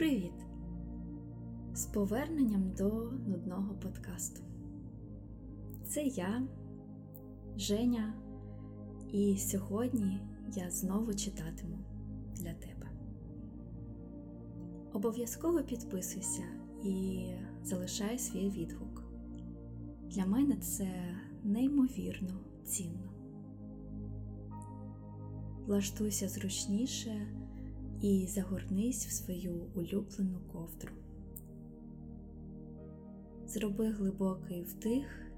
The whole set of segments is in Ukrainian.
Привіт! З поверненням до нудного подкасту. Це я, Женя, і сьогодні я знову читатиму для тебе. Обов'язково підписуйся і залишай свій відгук. Для мене це неймовірно цінно. Влаштуйся зручніше і загорнись в свою улюблену ковдру. Зроби глибокий вдих,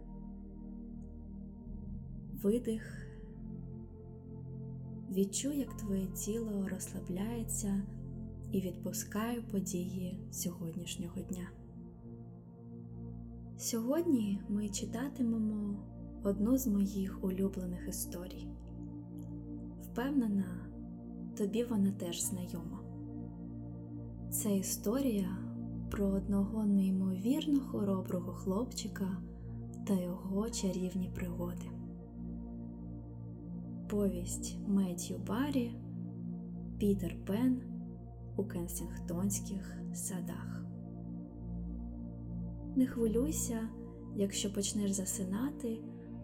видих, відчуй, як твоє тіло розслабляється і відпускає події сьогоднішнього дня. Сьогодні ми читатимемо одну з моїх улюблених історій. Впевнена, тобі вона теж знайома. Це історія про одного неймовірно хороброго хлопчика та його чарівні пригоди. Повість Меттью Баррі Пітер Пен у Кенсінгтонських садах. Не хвилюйся, якщо почнеш засинати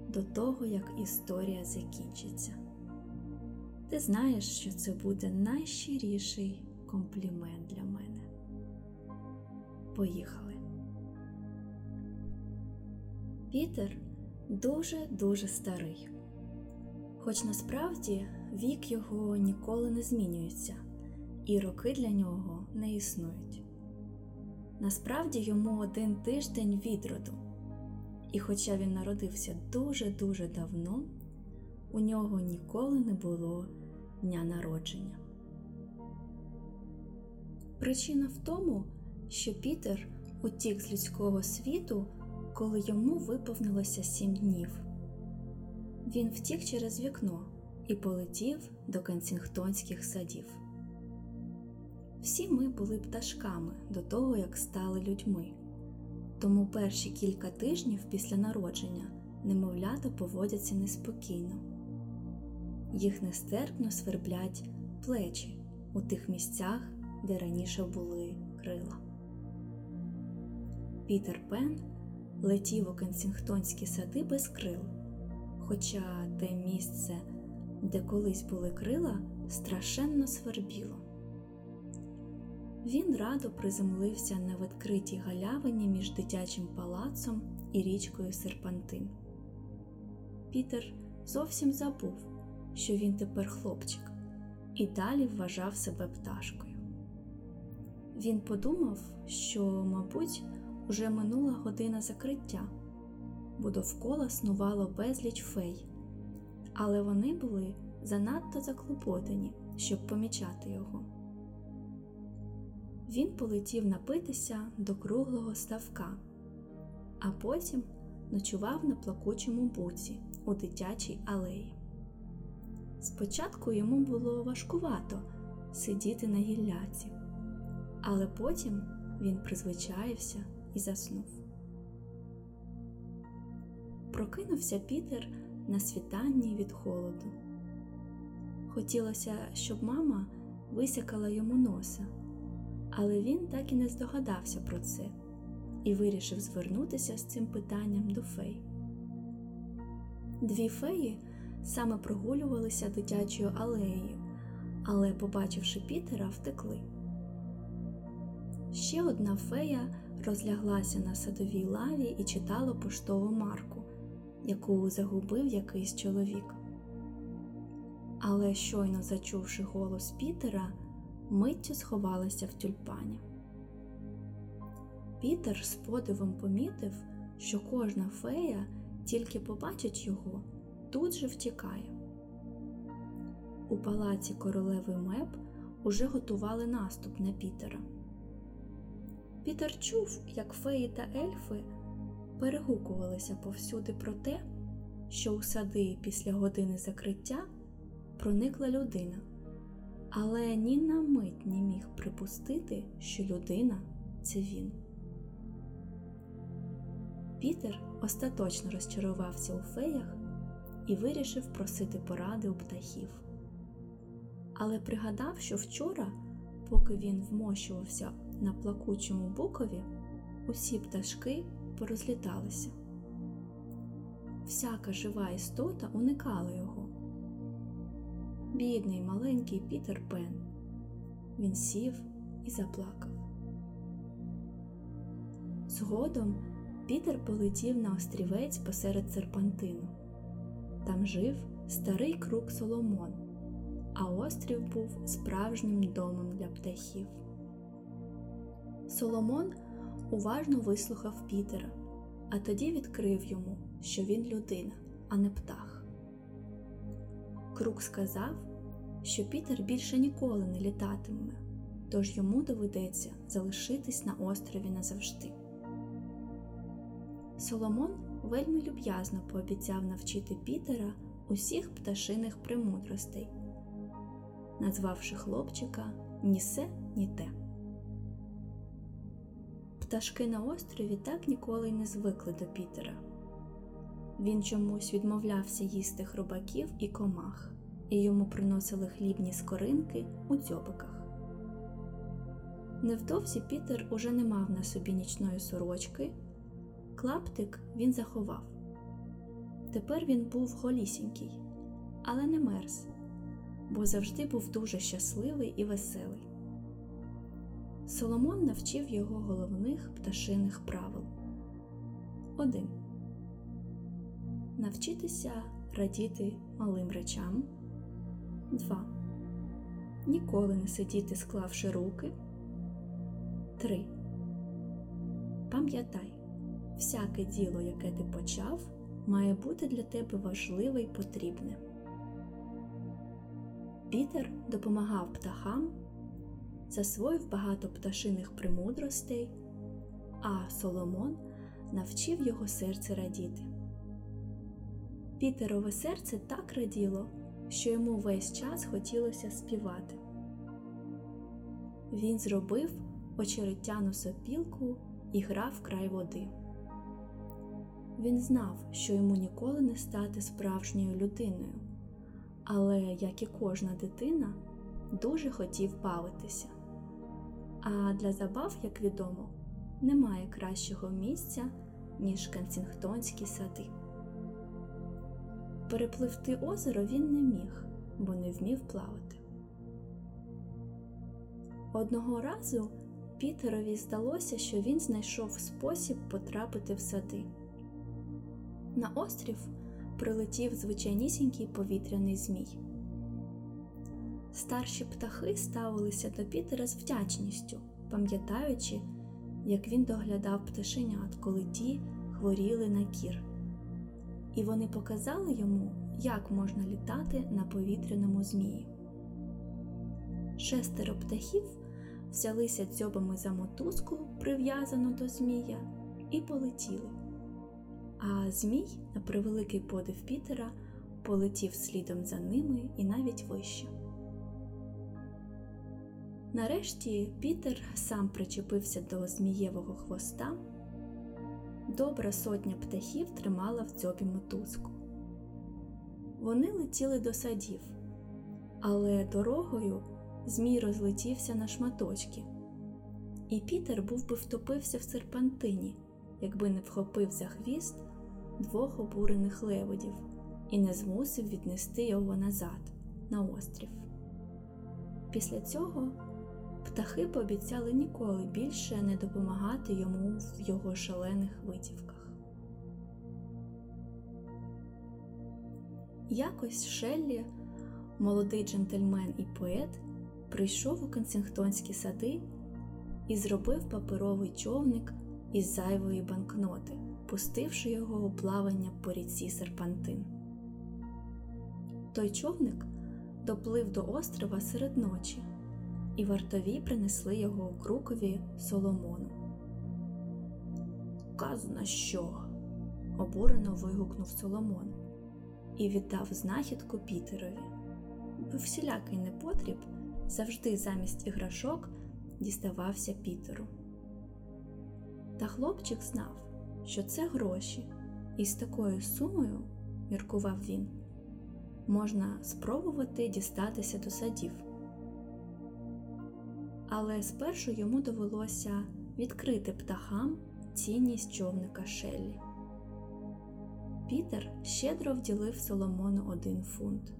до того, як історія закінчиться. Ти знаєш, що це буде найщиріший комплімент для мене. Поїхали. Пітер дуже-дуже старий, хоч насправді вік його ніколи не змінюється, і роки для нього не існують. Насправді йому один тиждень від роду, і хоча він народився дуже-дуже давно, у нього ніколи не було дня народження. Причина в тому, що Пітер утік з людського світу, коли йому виповнилося сім днів. Він втік через вікно і полетів до Кенсінгтонських садів. Всі ми були пташками до того, як стали людьми, тому перші кілька тижнів після народження немовлята поводяться неспокійно їх нестерпно сверблять плечі у тих місцях, де раніше були крила. Пітер Пен летів у Кенсінгтонські сади без крил, хоча те місце, де колись були крила, страшенно свербіло. Він радо приземлився на відкритій галявині між дитячим палацом і річкою Серпантин. Пітер зовсім забув, що він тепер хлопчик, і далі вважав себе пташкою. Він подумав, що, мабуть, уже минула година закриття, бо довкола снувало безліч фей, але вони були занадто заклопотані, щоб помічати його. Він полетів напитися до круглого ставка, а потім ночував на плакучому буці у дитячій алеї. Спочатку йому було важкувато сидіти на гілляці, але потім він призвичаївся і заснув. Прокинувся Пітер на світанні від холоду. Хотілося, щоб мама висякала йому носа, але він так і не здогадався про це і вирішив звернутися з цим питанням до фей. Дві феї саме прогулювалися дитячою алеєю, але, побачивши Пітера, втекли. Ще одна фея розляглася на садовій лаві і читала поштову марку, яку загубив якийсь чоловік. Але, щойно зачувши голос Пітера, миттю сховалася в тюльпані. Пітер з подивом помітив, що кожна фея тільки побачить його, тут же втікає. У палаці королеви Меп уже готували наступ на Пітера. Пітер чув, як феї та ельфи перегукувалися повсюди про те, що у сади після години закриття проникла людина, але ні на мить не міг припустити, що людина це він. Пітер остаточно розчарувався у феях і вирішив просити поради у птахів. Але пригадав, що вчора, поки він вмощувався на плакучому букові, усі пташки порозліталися. Всяка жива істота уникала його. Бідний маленький Пітер Пен. Він сів і заплакав. Згодом Пітер полетів на острівець посеред серпантину. Там жив старий круг Соломон, а острів був справжнім домом для птахів. Соломон уважно вислухав Пітера, а тоді відкрив йому, що він людина, а не птах. Крук сказав, що Пітер більше ніколи не літатиме, тож йому доведеться залишитись на острові назавжди. Соломон вельми люб'язно пообіцяв навчити Пітера усіх пташиних премудростей, назвавши хлопчика ні се, ні те. Пташки на острові так ніколи й не звикли до Пітера. Він чомусь відмовлявся їсти хробаків і комах, і йому приносили хлібні скоринки у дзьобиках. Невдовзі Пітер уже не мав на собі нічної сорочки, клаптик він заховав. Тепер він був голісінький, але не мерз, бо завжди був дуже щасливий і веселий. Соломон навчив його головних пташиних правил. 1. Навчитися радіти малим речам. 2. Ніколи не сидіти, склавши руки. 3. Пам'ятай, всяке діло, яке ти почав, має бути для тебе важливе й потрібне. Пітер допомагав птахам, засвоїв багато пташиних премудростей, а Соломон навчив його серце радіти. Пітерове серце так раділо, що йому весь час хотілося співати. Він зробив очеретяну сопілку і грав край води. Він знав, що йому ніколи не стати справжньою людиною, але, як і кожна дитина, дуже хотів бавитися. А для забав, як відомо, немає кращого місця, ніж Кенсінгтонські сади. Перепливти озеро він не міг, бо не вмів плавати. Одного разу Пітерові здалося, що він знайшов спосіб потрапити в сади. На острів прилетів звичайнісінький повітряний змій. Старші птахи ставилися до Пітера з вдячністю, пам'ятаючи, як він доглядав пташенят, коли ті хворіли на кір. І вони показали йому, як можна літати на повітряному змії. Шестеро птахів взялися дзьобами за мотузку, прив'язану до змія, і полетіли. А змій, на превеликий подив Пітера, полетів слідом за ними і навіть вище. Нарешті Пітер сам причепився до змієвого хвоста. Добра сотня птахів тримала в дзьобі мотузку. Вони летіли до садів, але дорогою змій розлетівся на шматочки, і Пітер був би втопився в серпантині, якби не вхопив за хвіст двох обурених леводів і не змусив віднести його назад, на острів. Після цього птахи пообіцяли ніколи більше не допомагати йому в його шалених витівках. Якось Шеллі, молодий джентльмен і поет, прийшов у Кенсінгтонські сади і зробив паперовий човник із зайвої банкноти, пустивши його у плавання по ріці Серпантин. Той човник доплив до острова серед ночі, і вартові принесли його у крукові Соломону. Казна що? обурено вигукнув Соломон і віддав знахідку Пітерові, бо всілякий непотріб завжди замість іграшок діставався Пітеру. Та хлопчик знав, що це гроші, і з такою сумою, міркував він, можна спробувати дістатися до садів. Але спершу йому довелося відкрити птахам цінність човника Шеллі. Пітер щедро вділив Соломону один фунт.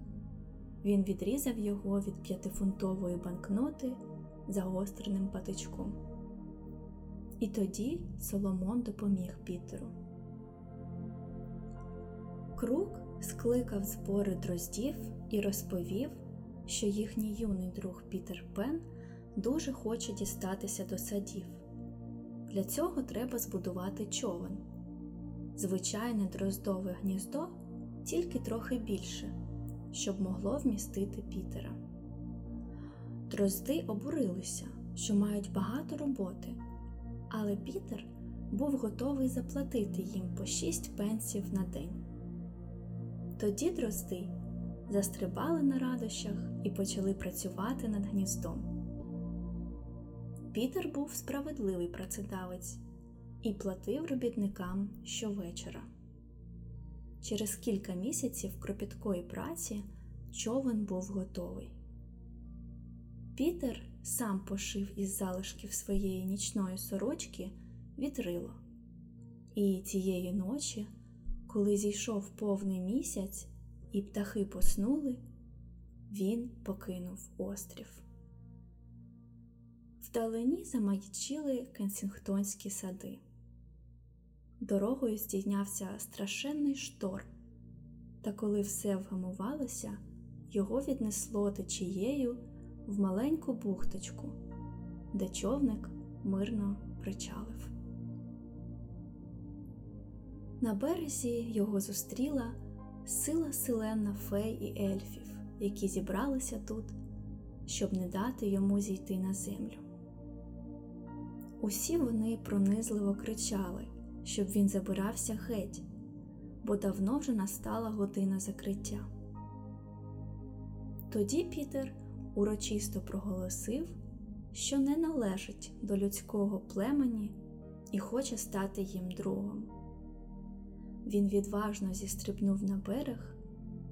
Він відрізав його від п'ятифунтової банкноти загостреним патичком. І тоді Соломон допоміг Пітеру. Крук скликав збори дроздів і розповів, що їхній юний друг Пітер Пен дуже хоче дістатися до садів. Для цього треба збудувати човен. Звичайне дроздове гніздо тільки трохи більше, щоб могло вмістити Пітера. Дрозди обурилися, що мають багато роботи, але Пітер був готовий заплатити їм по шість пенсів на день. Тоді дрозди застрибали на радощах і почали працювати над гніздом. Пітер був справедливий працедавець і платив робітникам щовечора. Через кілька місяців кропіткої праці човен був готовий. Пітер сам пошив із залишків своєї нічної сорочки вітрило. І цієї ночі, коли зійшов повний місяць і птахи поснули, він покинув острів. Вдалині замаячили кенсінгтонські сади. Дорогою здійнявся страшенний шторм, та коли все вгамувалося, його віднесло течією в маленьку бухточку, де човник мирно причалив. На березі його зустріла сила селена фей і ельфів, які зібралися тут, щоб не дати йому зійти на землю. Усі вони пронизливо кричали, щоб він забирався геть, бо давно вже настала година закриття. Тоді Пітер урочисто проголосив, що не належить до людського племені і хоче стати їм другом. Він відважно зістрибнув на берег,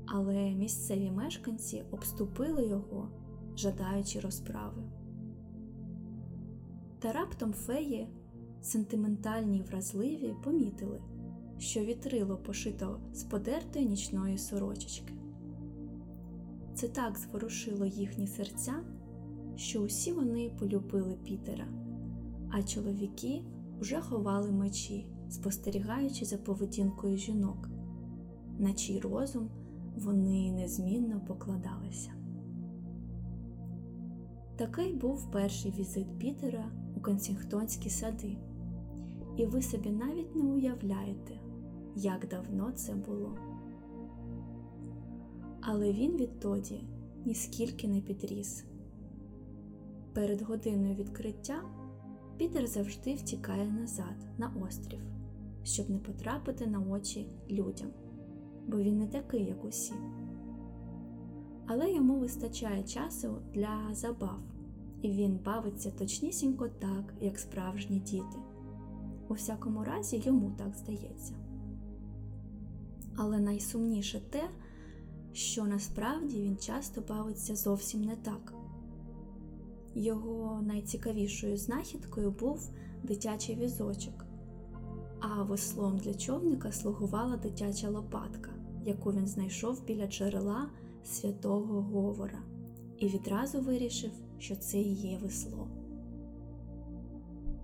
але місцеві мешканці обступили його, жадаючи розправи. Та раптом феї, сентиментальні й вразливі, помітили, що вітрило пошито з подертої нічної сорочечки. Це так зворушило їхні серця, що усі вони полюбили Пітера, а чоловіки вже ховали мечі, спостерігаючи за поведінкою жінок, на чий розум вони незмінно покладалися. Такий був перший візит Пітера у Кенсінгтонські сади, і ви собі навіть не уявляєте, як давно це було. Але він відтоді ніскільки не підріс. Перед годиною відкриття Пітер завжди втікає назад на острів, щоб не потрапити на очі людям, бо він не такий, як усі. Але йому вистачає часу для забав і він бавиться точнісінько так, як справжні діти. У всякому разі, йому так здається. Але найсумніше те, що насправді він часто бавиться зовсім не так. Його найцікавішою знахідкою був дитячий візочок, а веслом для човника слугувала дитяча лопатка, яку він знайшов біля джерела святого Говора, і відразу вирішив, що це і є весло.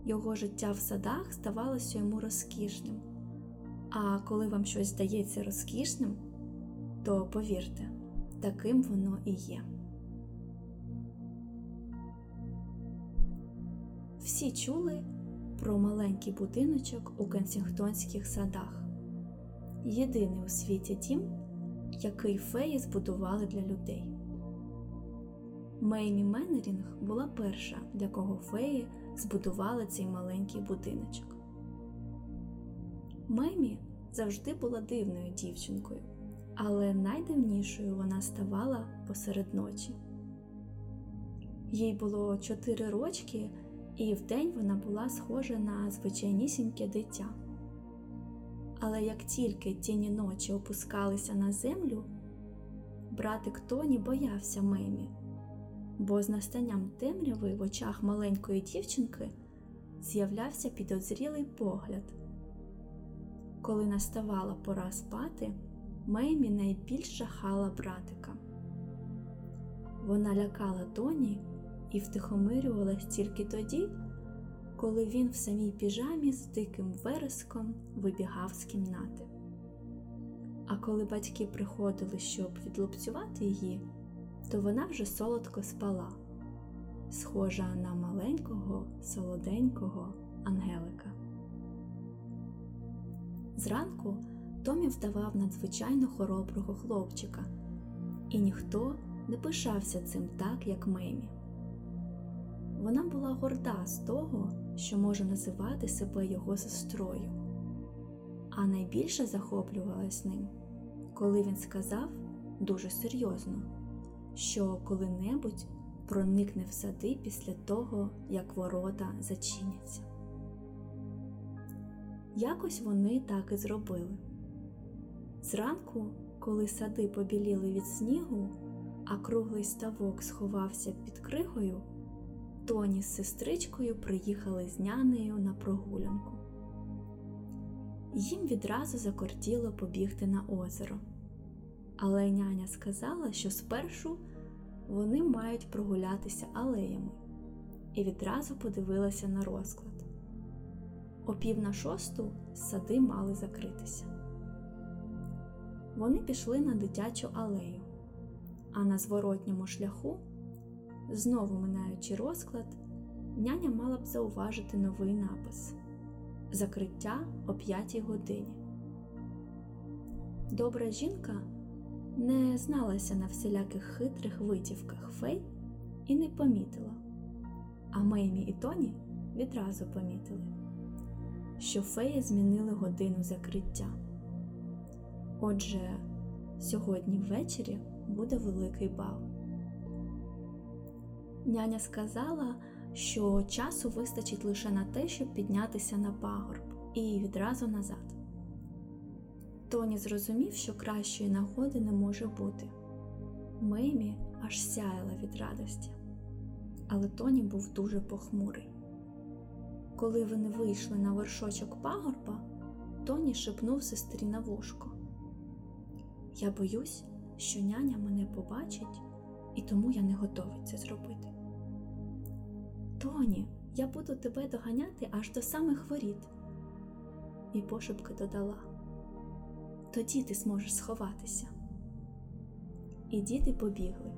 Його життя в садах здавалося йому розкішним, а коли вам щось здається розкішним, то повірте, таким воно і є. Всі чули про маленький будиночок у Кенсінгтонських садах, єдиний у світі дім, який феї збудували для людей. Меймі Меннерінг була перша, для кого феї збудували цей маленький будиночок. Меймі завжди була дивною дівчинкою, але найдивнішою вона ставала посеред ночі. Їй було чотири рочки, і вдень вона була схожа на звичайнісіньке дитя. Але як тільки тіні ночі опускалися на землю, братик Тоні боявся Меймі бо з настанням темряви в очах маленької дівчинки з'являвся підозрілий погляд. Коли наставала пора спати, Меймі найбільш жахала братика. Вона лякала Тоні і втихомирювалась тільки тоді, коли він в самій піжамі з диким вереском вибігав з кімнати. А коли батьки приходили, щоб відлупцювати її, то вона вже солодко спала, схожа на маленького, солоденького ангелика. Зранку Томі вдавав надзвичайно хороброго хлопчика, і ніхто не пишався цим так, як Мемі. Вона була горда з того, що може називати себе його сестрою, а найбільше захоплювалась ним, коли він сказав дуже серйозно, що коли-небудь проникне в сади після того, як ворота зачиняться. Якось вони так і зробили. Зранку, коли сади побіліли від снігу, а круглий ставок сховався під кригою, Тоні з сестричкою приїхали з нянею на прогулянку. Їм відразу закортіло побігти на озеро, але няня сказала, що спершу вони мають прогулятися алеями, і відразу подивилася на розклад. О пів на шосту сади мали закритися. Вони пішли на дитячу алею, а на зворотньому шляху, знову минаючи розклад, няня мала б зауважити новий напис Закриття о п'ятій годині. Добра жінка не зналася на всіляких хитрих витівках фей і не помітила, а Меймі і Тоні відразу помітили, що феї змінили годину закриття. Отже, сьогодні ввечері буде великий бал. Няня сказала, що часу вистачить лише на те, щоб піднятися на пагорб і відразу назад. Тоні зрозумів, що кращої нагоди не може бути. Меймі аж сяяла від радості, але Тоні був дуже похмурий. Коли вони вийшли на вершочок пагорба, Тоні шепнув сестрі на вушко. Я боюсь, що няня мене побачить, і тому я не готовий це зробити. Тоні, я буду тебе доганяти аж до самих воріт. І пошепки додала. Тоді ти зможеш сховатися. І діти побігли.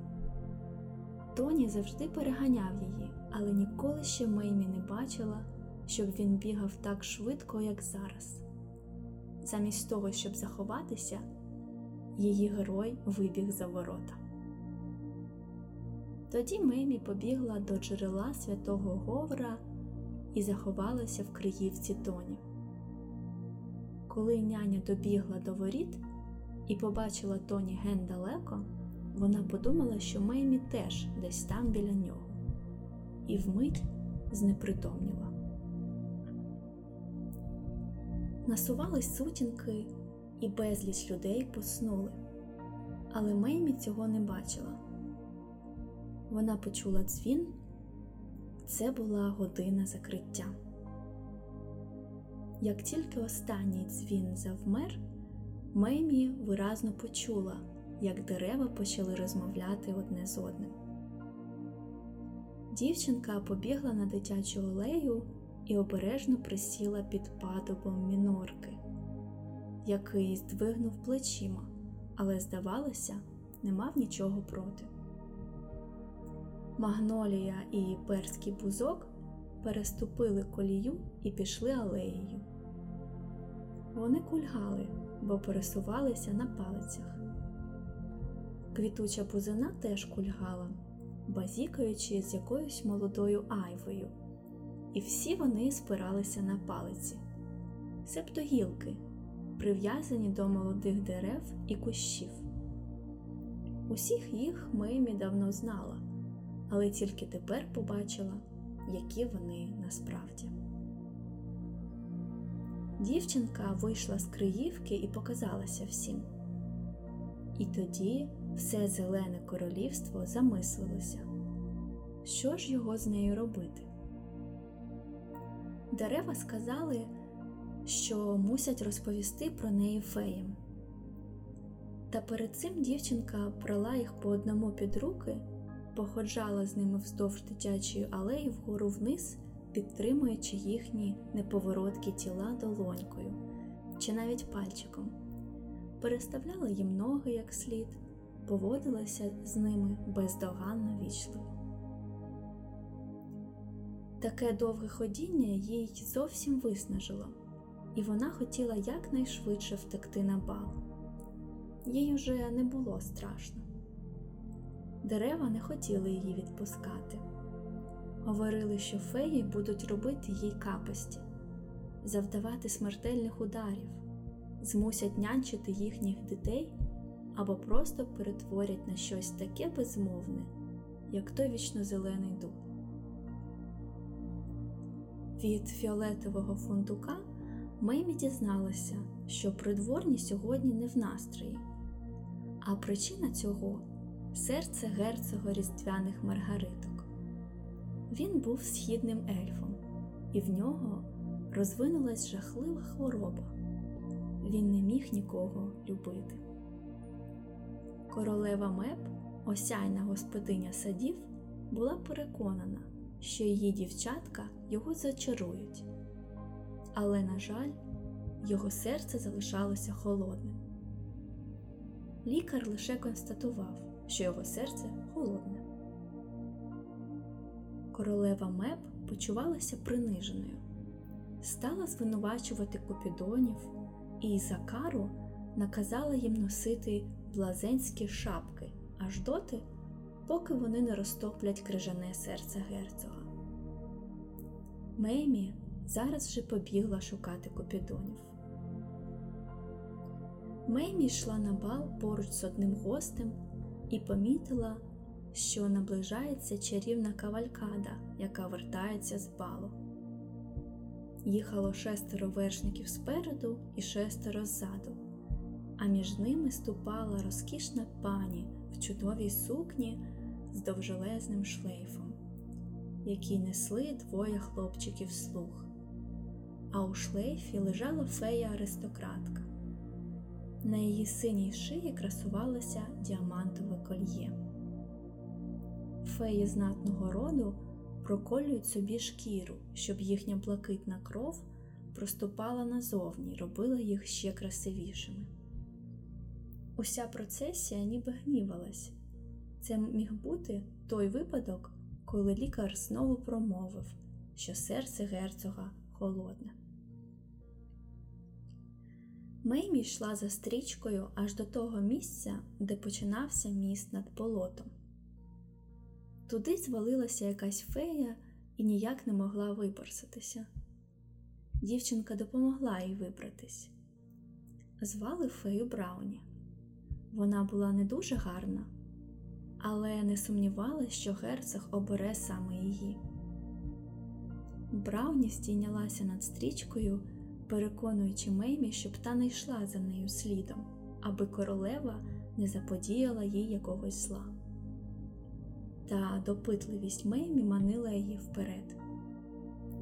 Тоні завжди переганяв її, але ніколи ще Меймі не бачила, щоб він бігав так швидко, як зараз. Замість того, щоб заховатися, її герой вибіг за ворота. Тоді Мемі побігла до джерела святого Говра і заховалася в Криївці Тоні. Коли няня добігла до воріт і побачила Тоні ген далеко, вона подумала, що Меймі теж десь там біля нього, і вмить знепритомніла. Насувались сутінки, і безліч людей поснули, але Меймі цього не бачила. Вона почула дзвін, це була година закриття. Як тільки останній дзвін завмер, Меймі виразно почула, як дерева почали розмовляти одне з одним. Дівчинка побігла на дитячу алею і обережно присіла під падобом мінорки, який здвигнув плечима, але, здавалося, не мав нічого проти. Магнолія і перський бузок переступили колію і пішли алеєю. Вони кульгали, бо пересувалися на палицях. Квітуча бузина теж кульгала, базікаючи з якоюсь молодою айвою, і всі вони спиралися на палиці, себто гілки, прив'язані до молодих дерев і кущів. Усіх їх Меймі давно знала але тільки тепер побачила, які вони насправді. Дівчинка вийшла з Криївки і показалася всім. І тоді все зелене королівство замислилося, що ж його з нею робити. Дерева сказали, що мусять розповісти про неї феям. Та перед цим дівчинка брала їх по одному під руки, походжала з ними вздовж дитячої алеї вгору вниз, підтримуючи їхні неповороткі тіла долонькою чи навіть пальчиком, переставляла їм ноги як слід, поводилася з ними бездоганно вічливо. Таке довге ходіння їй зовсім виснажило, і вона хотіла якнайшвидше втекти на бал. Їй уже не було страшно. Дерева не хотіли її відпускати. Говорили, що феї будуть робити їй капості, завдавати смертельних ударів, змусять нянчити їхніх дітей або просто перетворять на щось таке безмовне, як той вічнозелений дуб. Від фіолетового фундука Меймі дізналася, що придворні сьогодні не в настрої, а причина цього серце герцога різдвяних маргариток. Він був східним ельфом, і в нього розвинулась жахлива хвороба. Він не міг нікого любити. Королева Меп, осяйна господиня садів, була переконана, що її дівчатка його зачарують, але, на жаль, його серце залишалося холодним. Лікар лише констатував, що його серце холодне. Королева Меп почувалася приниженою, стала звинувачувати купідонів і за кару наказала їм носити блазенські шапки аж доти, поки вони не розтоплять крижане серце герцога. Меймі зараз же побігла шукати купідонів. Меймі йшла на бал поруч з одним гостем і помітила, що наближається чарівна кавалькада, яка вертається з балу. Їхало шестеро вершників спереду і шестеро ззаду, а між ними ступала розкішна пані в чудовій сукні з довжелезним шлейфом, який несли двоє хлопчиків слуг. А у шлейфі лежала фея аристократка. На її синій шиї красувалося діамантове кольє. Феї знатного роду проколюють собі шкіру, щоб їхня блакитна кров проступала назовні, робила їх ще красивішими. Уся процесія ніби гнівалась. Це міг бути той випадок, коли лікар знову промовив, що серце герцога холодне. Меймі йшла за стрічкою аж до того місця, де починався міст над болотом. Туди звалилася якась фея і ніяк не могла виборсатися. Дівчинка допомогла їй вибратись. Звали фею Брауні. Вона була не дуже гарна, але не сумнівалася, що герцог обере саме її. Брауні стійнялася над стрічкою переконуючи Меймі, щоб та не йшла за нею слідом, аби королева не заподіяла їй якогось зла. Та допитливість Меймі манила її вперед.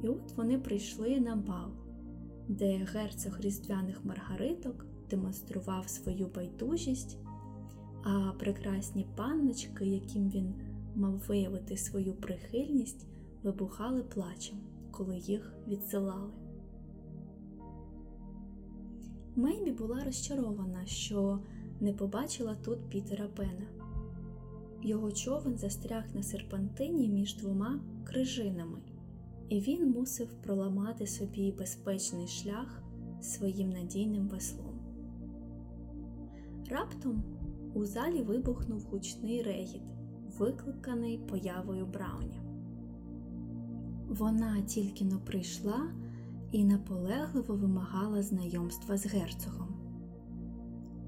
І от вони прийшли на бал, де герцог різдвяних маргариток демонстрував свою байдужість, а прекрасні панночки, яким він мав виявити свою прихильність, вибухали плачем, коли їх відсилали. Мейбі була розчарована, що не побачила тут Пітера Пена. Його човен застряг на серпантині між двома крижинами, і він мусив проламати собі безпечний шлях своїм надійним веслом. Раптом у залі вибухнув гучний регіт, викликаний появою Брауні. Вона тільки но прийшла і наполегливо вимагала знайомства з герцогом.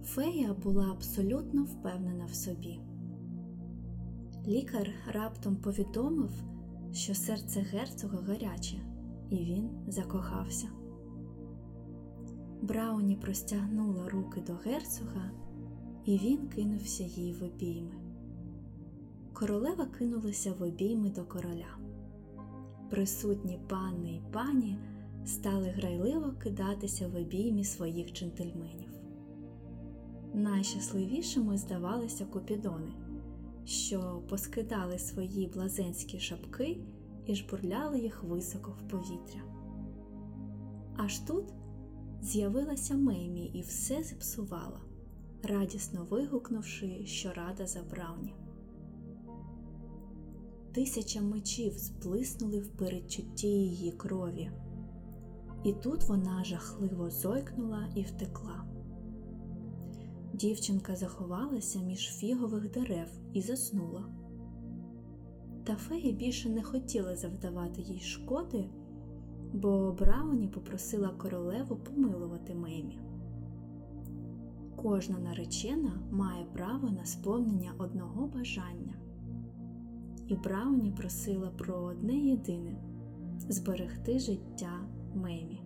Фея була абсолютно впевнена в собі. Лікар раптом повідомив, що серце герцога гаряче, і він закохався. Брауні простягнула руки до герцога, і він кинувся їй в обійми. королева кинулася в обійми до короля. Присутні пани й пані стали грайливо кидатися в обіймі своїх джентльменів. Найщасливішими здавалися купідони, що поскидали свої блазенські шапки і жбурляли їх високо в повітря. Аж тут з'явилася Меймі і все зіпсувала, радісно вигукнувши, що рада за Брауні. Тисяча мечів сплиснули в передчутті її крові, і тут вона жахливо зойкнула і втекла. Дівчинка заховалася між фігових дерев і заснула. Та феї більше не хотіли завдавати їй шкоди, бо Брауні попросила королеву помилувати Меймі. Кожна наречена має право на сповнення одного бажання, і Брауні просила про одне єдине зберегти життя Меймі.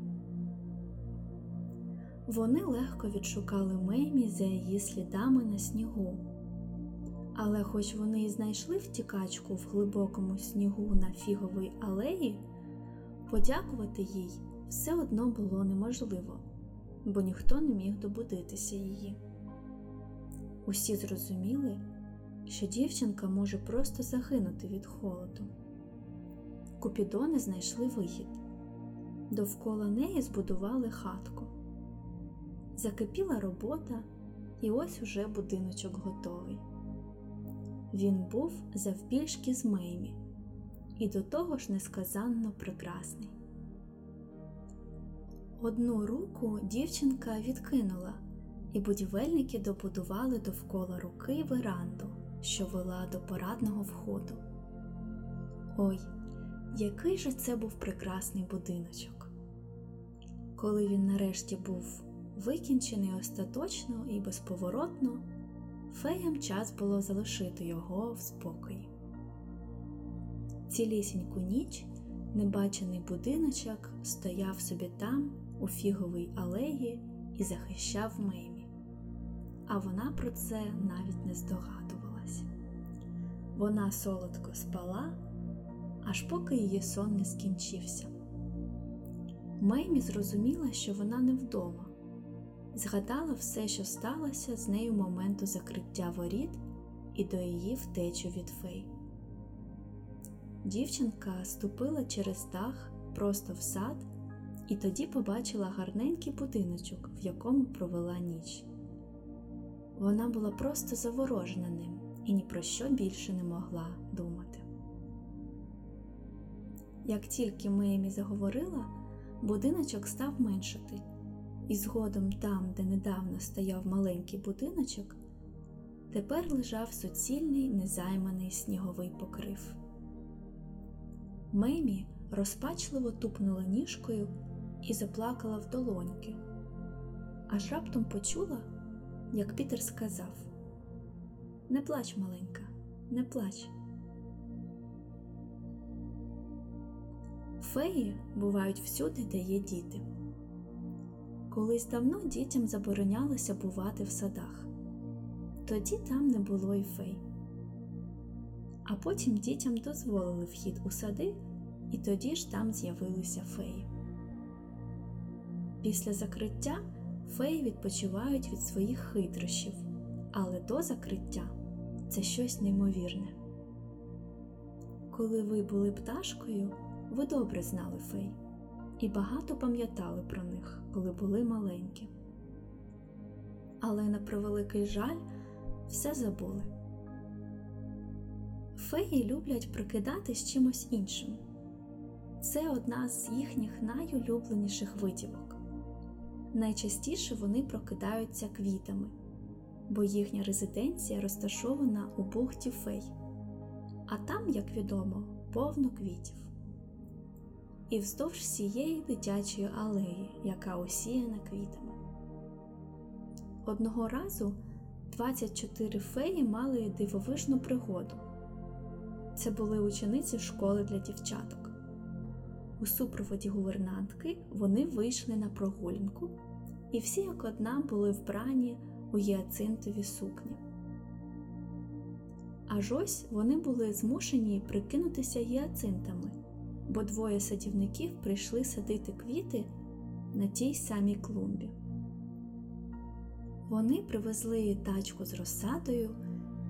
Вони легко відшукали Меймі за її слідами на снігу. Але хоч вони й знайшли втікачку в глибокому снігу на фіговій алеї, подякувати їй все одно було неможливо, бо ніхто не міг добудитися її. Усі зрозуміли, що дівчинка може просто загинути від холоду. Купідони знайшли вихід. Довкола неї збудували хатку. Закипіла робота, і ось уже будиночок готовий. Він був завбільшки з Меймі і до того ж несказанно прекрасний. Одну руку дівчинка відкинула, і будівельники добудували довкола руки веранду, що вела до парадного входу. Ой, який же це був прекрасний будиночок! Коли він нарешті був викінчений остаточно і безповоротно, феям час було залишити його в спокої. Цілісіньку ніч небачений будиночок стояв собі там, у фіговій алеї, і захищав Меймі, а вона про це навіть не здогадувалась. Вона солодко спала, аж поки її сон не скінчився. Меймі зрозуміла, що вона не вдома, згадала все, що сталося з нею моменту закриття воріт і до її втечі від фей. Дівчинка ступила через дах просто в сад і тоді побачила гарненький будиночок, в якому провела ніч. Вона була просто заворожена ним і ні про що більше не могла думати. Як тільки Меймі заговорила, будиночок став меншати, і згодом там, де недавно стояв маленький будиночок, тепер лежав суцільний незайманий сніговий покрив. Меймі розпачливо тупнула ніжкою і заплакала в долоньки, аж раптом почула, як Пітер сказав: Не плач, маленька, не плач. Феї бувають всюди, де є діти. Колись давно дітям заборонялося бувати в садах, тоді там не було й фей. А потім дітям дозволили вхід у сади, і тоді ж там з'явилися феї. Після закриття феї відпочивають від своїх хитрощів, але до закриття це щось неймовірне. Коли ви були пташкою, ви добре знали фей і багато пам'ятали про них, коли були маленькі. Але на превеликий жаль, все забули. Феї люблять прикидатись чимось іншим. Це одна з їхніх найулюбленіших витівок. Найчастіше вони прокидаються квітами, бо їхня резиденція розташована у бухті фей, а там, як відомо, повно квітів. І вздовж всієї дитячої алеї, яка осіяна квітами. Одного разу 24 феї мали дивовижну пригоду. Це були учениці школи для дівчаток. У супроводі гувернантки вони вийшли на прогулянку, і всі як одна були вбрані у гіацинтові сукні. Аж ось вони були змушені прикинутися гіацинтами, бо двоє садівників прийшли садити квіти на тій самій клумбі. Вони привезли тачку з розсадою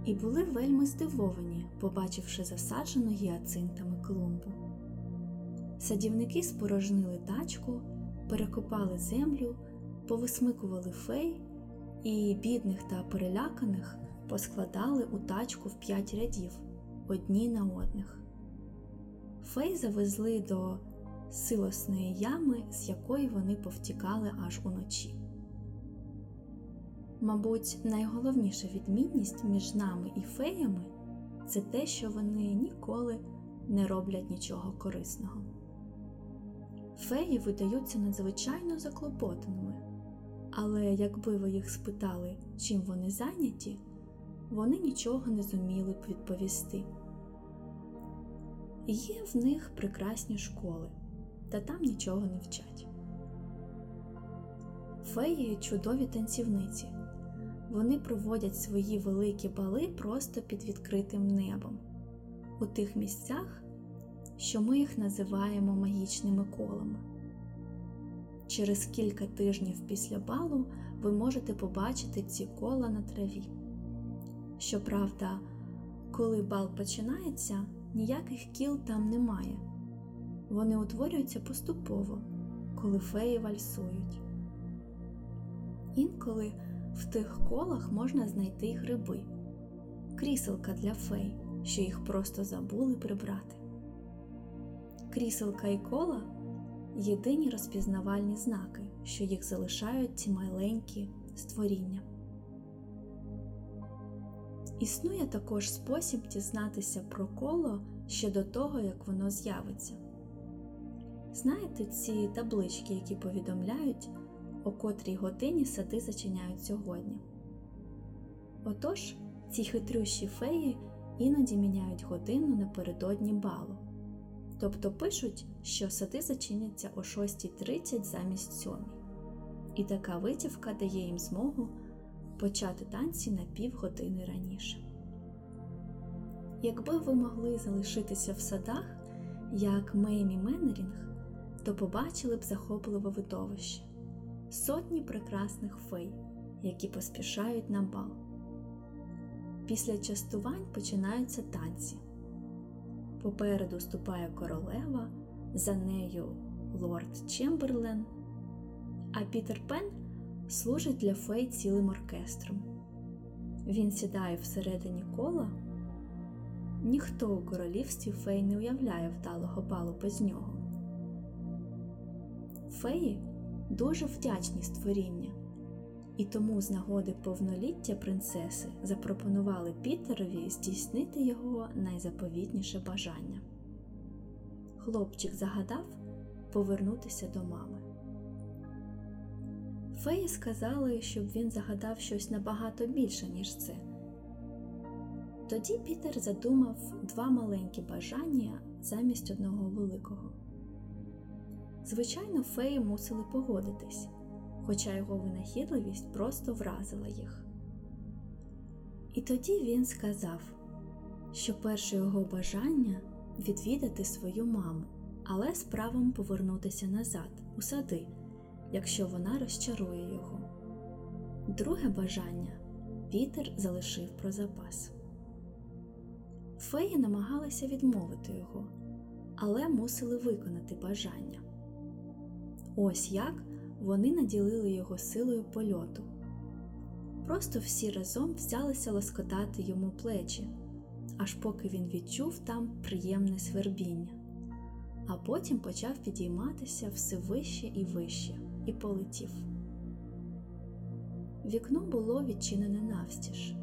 і були вельми здивовані, побачивши засаджену гіацинтами клумбу. Садівники спорожнили тачку, перекопали землю, повисмикували фей і бідних та переляканих поскладали у тачку в п'ять рядів одні на одних. Фей завезли до силосної ями, з якої вони повтікали аж уночі. Мабуть, найголовніша відмінність між нами і феями це те, що вони ніколи не роблять нічого корисного. Феї видаються надзвичайно заклопотаними, але якби ви їх спитали, чим вони зайняті, вони нічого не зуміли б відповісти. Є в них прекрасні школи, та там нічого не вчать. Феї чудові танцівниці. Вони проводять свої великі бали просто під відкритим небом, у тих місцях, що ми їх називаємо магічними колами. Через кілька тижнів після балу ви можете побачити ці кола на траві. Щоправда, коли бал починається, ніяких кіл там немає. Вони утворюються поступово, коли феї вальсують. Інколи в тих колах можна знайти гриби, кріселка для фей, що їх просто забули прибрати. Кріселка і кола єдині розпізнавальні знаки, що їх залишають ці маленькі створіння. Існує також спосіб дізнатися про коло ще до того, як воно з'явиться. Знаєте ці таблички, які повідомляють, о котрій годині сади зачиняють сьогодні. Отож, ці хитрющі феї іноді міняють годину напередодні балу, тобто пишуть, що сади зачиняться о 6.30 замість 7. І така витівка дає їм змогу почати танці на півгодини раніше. Якби ви могли залишитися в садах, як Меймі Меннерінг, то побачили б захопливе видовище сотні прекрасних фей, які поспішають на бал. Після частувань починаються танці. Попереду ступає королева, за нею лорд Чемберлен, а Пітер Пен служить для фей цілим оркестром. Він сідає всередині кола. Ніхто у королівстві фей не уявляє вдалого балу без нього. Феї дуже вдячні створіння, і тому з нагоди повноліття принцеси запропонували Пітерові здійснити його найзаповітніше бажання. Хлопчик загадав повернутися до мами. Феї сказали, щоб він загадав щось набагато більше, ніж це. Тоді Пітер задумав два маленькі бажання замість одного великого. Звичайно, феї мусили погодитись, хоча його винахідливість просто вразила їх. І тоді він сказав, що перше його бажання відвідати свою маму, але з правом повернутися назад, у сади, якщо вона розчарує його. Друге бажання Пітер залишив про запас. Феї намагалися відмовити його, але мусили виконати бажання. Ось як вони наділили його силою польоту. Просто всі разом взялися лоскотати йому плечі, аж поки він відчув там приємне свербіння, а потім почав підійматися все вище і вище і полетів. Вікно було відчинене навстіж.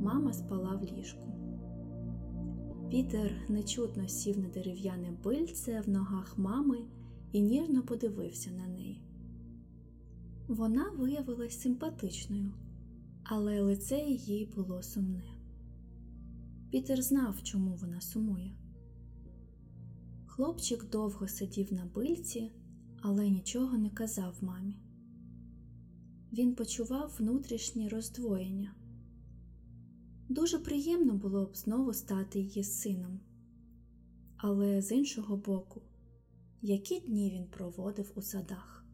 Мама спала в ліжку. Пітер нечутно сів на дерев'яне бильце в ногах мами і ніжно подивився на неї. Вона виявилась симпатичною, але лице її було сумне. Пітер знав, чому вона сумує. Хлопчик довго сидів на бильці, але нічого не казав мамі. Він почував внутрішнє роздвоєння. Дуже приємно було б знову стати її сином. Але з іншого боку, які дні він проводив у садах.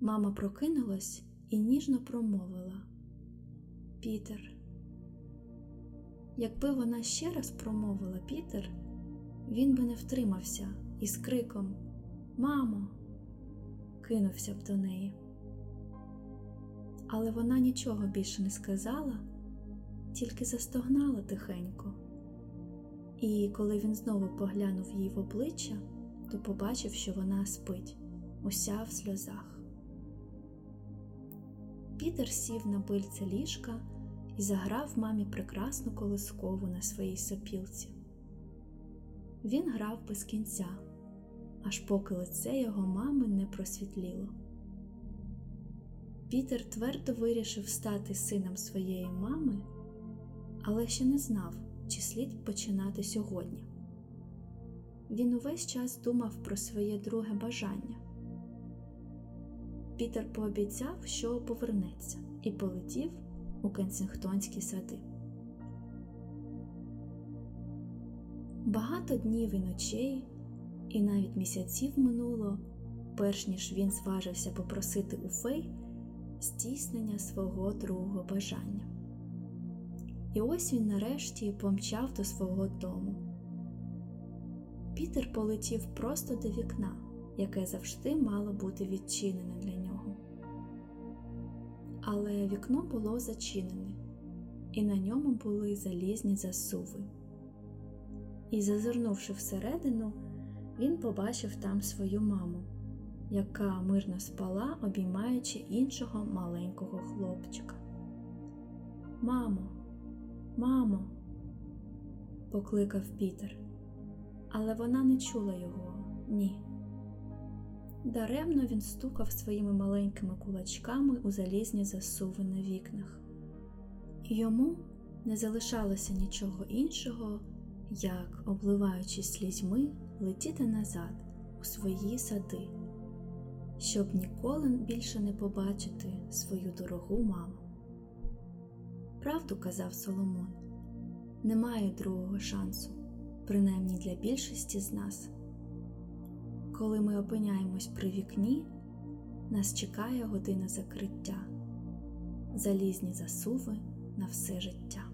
Мама прокинулась і ніжно промовила Пітер. Якби вона ще раз промовила Пітер, він би не втримався і з криком Мамо, кинувся б до неї. Але вона нічого більше не сказала, тільки застогнала тихенько. І коли він знову поглянув їй в обличчя, то побачив, що вона спить, уся в сльозах. Пітер сів на бильце ліжка і заграв мамі прекрасну колискову на своїй сопілці. Він грав без кінця, аж поки лице його мами не просвітліло. Пітер твердо вирішив стати сином своєї мами, але ще не знав, чи слід починати сьогодні. Він увесь час думав про своє друге бажання. Пітер пообіцяв, що повернеться, і полетів у Кенсингтонські сади. Багато днів і ночей, і навіть місяців минуло, перш ніж він зважився попросити у фей здійснення свого другого бажання. І ось він нарешті помчав до свого дому. Пітер полетів просто до вікна, яке завжди мало бути відчинене для нього. Але вікно було зачинене, і на ньому були залізні засуви. І, зазирнувши всередину, він побачив там свою маму, яка мирно спала, обіймаючи іншого маленького хлопчика. Мамо, мамо, покликав Пітер, але вона не чула його ні. Даремно він стукав своїми маленькими кулачками у залізні засуви на вікнах, йому не залишалося нічого іншого, як, обливаючись слізьми, летіти назад у свої сади, щоб ніколи більше не побачити свою дорогу маму. Правду казав Соломон, немає другого шансу, принаймні для більшості з нас. Коли ми опиняємось при вікні, нас чекає година закриття, залізні засуви на все життя.